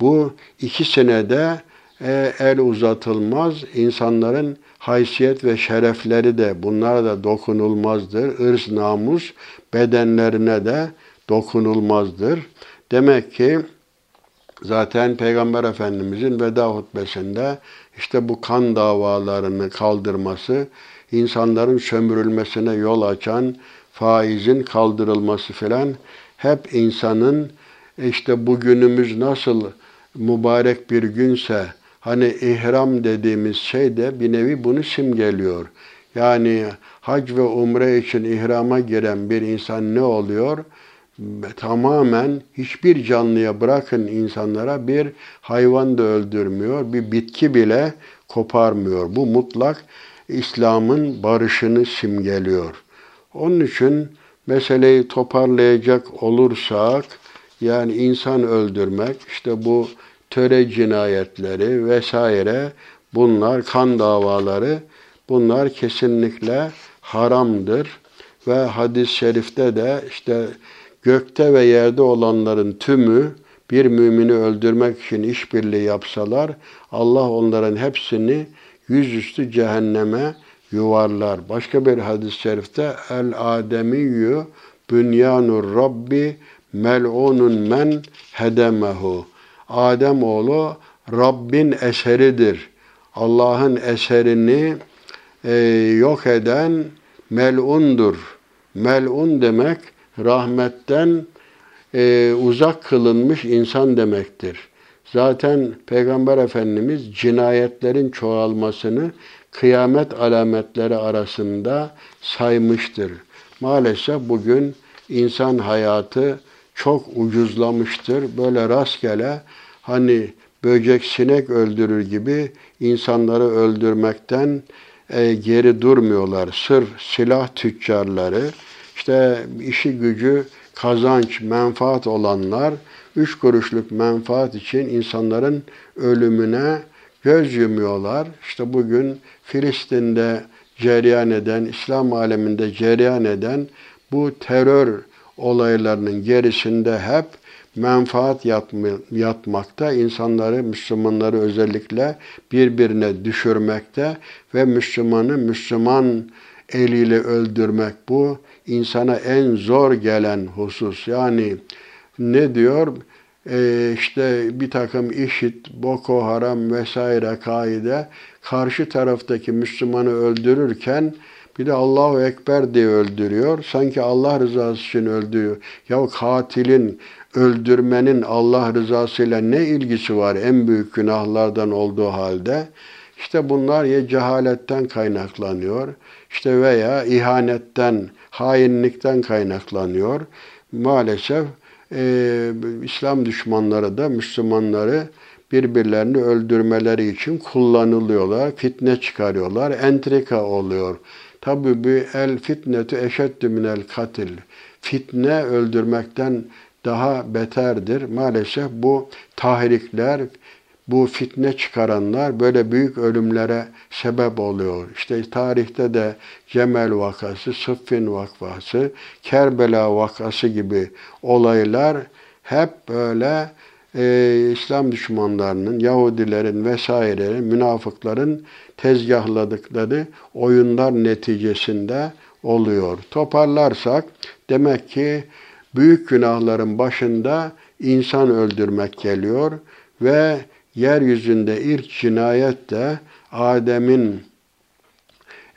Bu ikisine de e, el uzatılmaz. İnsanların haysiyet ve şerefleri de bunlara da dokunulmazdır. Irz, namus bedenlerine de dokunulmazdır. Demek ki zaten Peygamber Efendimizin veda hutbesinde işte bu kan davalarını kaldırması, insanların sömürülmesine yol açan faizin kaldırılması filan hep insanın işte bugünümüz nasıl mübarek bir günse hani ihram dediğimiz şey de bir nevi bunu simgeliyor. Yani hac ve umre için ihrama giren bir insan ne oluyor? Tamamen hiçbir canlıya bırakın insanlara bir hayvan da öldürmüyor, bir bitki bile koparmıyor. Bu mutlak İslam'ın barışını simgeliyor. Onun için meseleyi toparlayacak olursak, yani insan öldürmek, işte bu töre cinayetleri vesaire bunlar kan davaları bunlar kesinlikle haramdır ve hadis-i şerifte de işte gökte ve yerde olanların tümü bir mümini öldürmek için işbirliği yapsalar Allah onların hepsini yüzüstü cehenneme yuvarlar. Başka bir hadis-i şerifte el ademiyyü bünyanur rabbi mel'unun men hedemehu. Adem oğlu Rabbin eseridir. Allah'ın eserini e, yok eden melundur. Melun demek rahmetten e, uzak kılınmış insan demektir. Zaten Peygamber Efendimiz cinayetlerin çoğalmasını kıyamet alametleri arasında saymıştır. Maalesef bugün insan hayatı çok ucuzlamıştır. Böyle rastgele hani böcek sinek öldürür gibi insanları öldürmekten e, geri durmuyorlar. Sırf silah tüccarları, işte işi gücü kazanç, menfaat olanlar üç kuruşluk menfaat için insanların ölümüne göz yumuyorlar. İşte bugün Filistin'de cereyan eden, İslam aleminde cereyan eden bu terör olaylarının gerisinde hep menfaat yatmakta, insanları, Müslümanları özellikle birbirine düşürmekte ve Müslümanı Müslüman eliyle öldürmek bu insana en zor gelen husus. Yani ne diyor? Ee, işte bir takım işit, Boko Haram vesaire kaide karşı taraftaki Müslümanı öldürürken bir de Allahu Ekber diye öldürüyor. Sanki Allah rızası için öldürüyor. Ya katilin, öldürmenin Allah rızasıyla ne ilgisi var en büyük günahlardan olduğu halde? İşte bunlar ya cehaletten kaynaklanıyor, işte veya ihanetten, hainlikten kaynaklanıyor. Maalesef e, İslam düşmanları da Müslümanları birbirlerini öldürmeleri için kullanılıyorlar, fitne çıkarıyorlar, entrika oluyor. Tabi bu el fitnetu eşeddü minel katil. Fitne öldürmekten daha beterdir. Maalesef bu tahrikler, bu fitne çıkaranlar böyle büyük ölümlere sebep oluyor. İşte tarihte de Cemel vakası, Sıffin vakası, Kerbela vakası gibi olaylar hep böyle e, İslam düşmanlarının, Yahudilerin vesairelerin, münafıkların tezgahladıkları oyunlar neticesinde oluyor. Toparlarsak demek ki büyük günahların başında insan öldürmek geliyor ve yeryüzünde ilk cinayet de Adem'in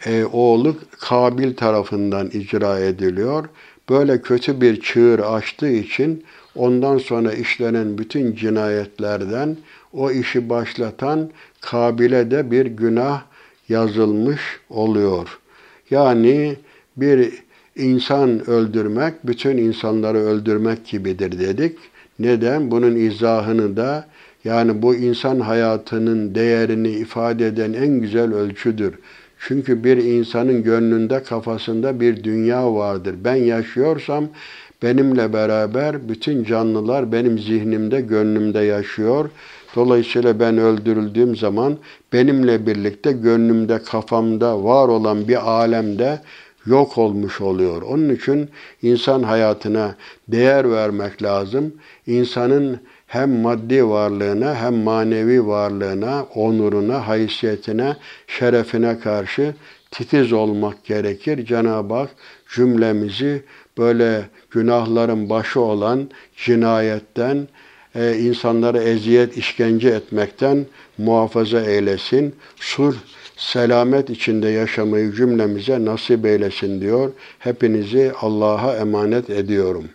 e, oğlu Kabil tarafından icra ediliyor. Böyle kötü bir çığır açtığı için ondan sonra işlenen bütün cinayetlerden o işi başlatan Kabil'e de bir günah yazılmış oluyor. Yani bir insan öldürmek bütün insanları öldürmek gibidir dedik. Neden? Bunun izahını da yani bu insan hayatının değerini ifade eden en güzel ölçüdür. Çünkü bir insanın gönlünde, kafasında bir dünya vardır. Ben yaşıyorsam benimle beraber bütün canlılar benim zihnimde, gönlümde yaşıyor. Dolayısıyla ben öldürüldüğüm zaman benimle birlikte gönlümde, kafamda var olan bir alemde yok olmuş oluyor. Onun için insan hayatına değer vermek lazım. İnsanın hem maddi varlığına hem manevi varlığına, onuruna, haysiyetine, şerefine karşı titiz olmak gerekir. Cenab-ı Hak cümlemizi böyle günahların başı olan cinayetten, e, insanları eziyet, işkence etmekten muhafaza eylesin. Sur, selamet içinde yaşamayı cümlemize nasip eylesin diyor. Hepinizi Allah'a emanet ediyorum.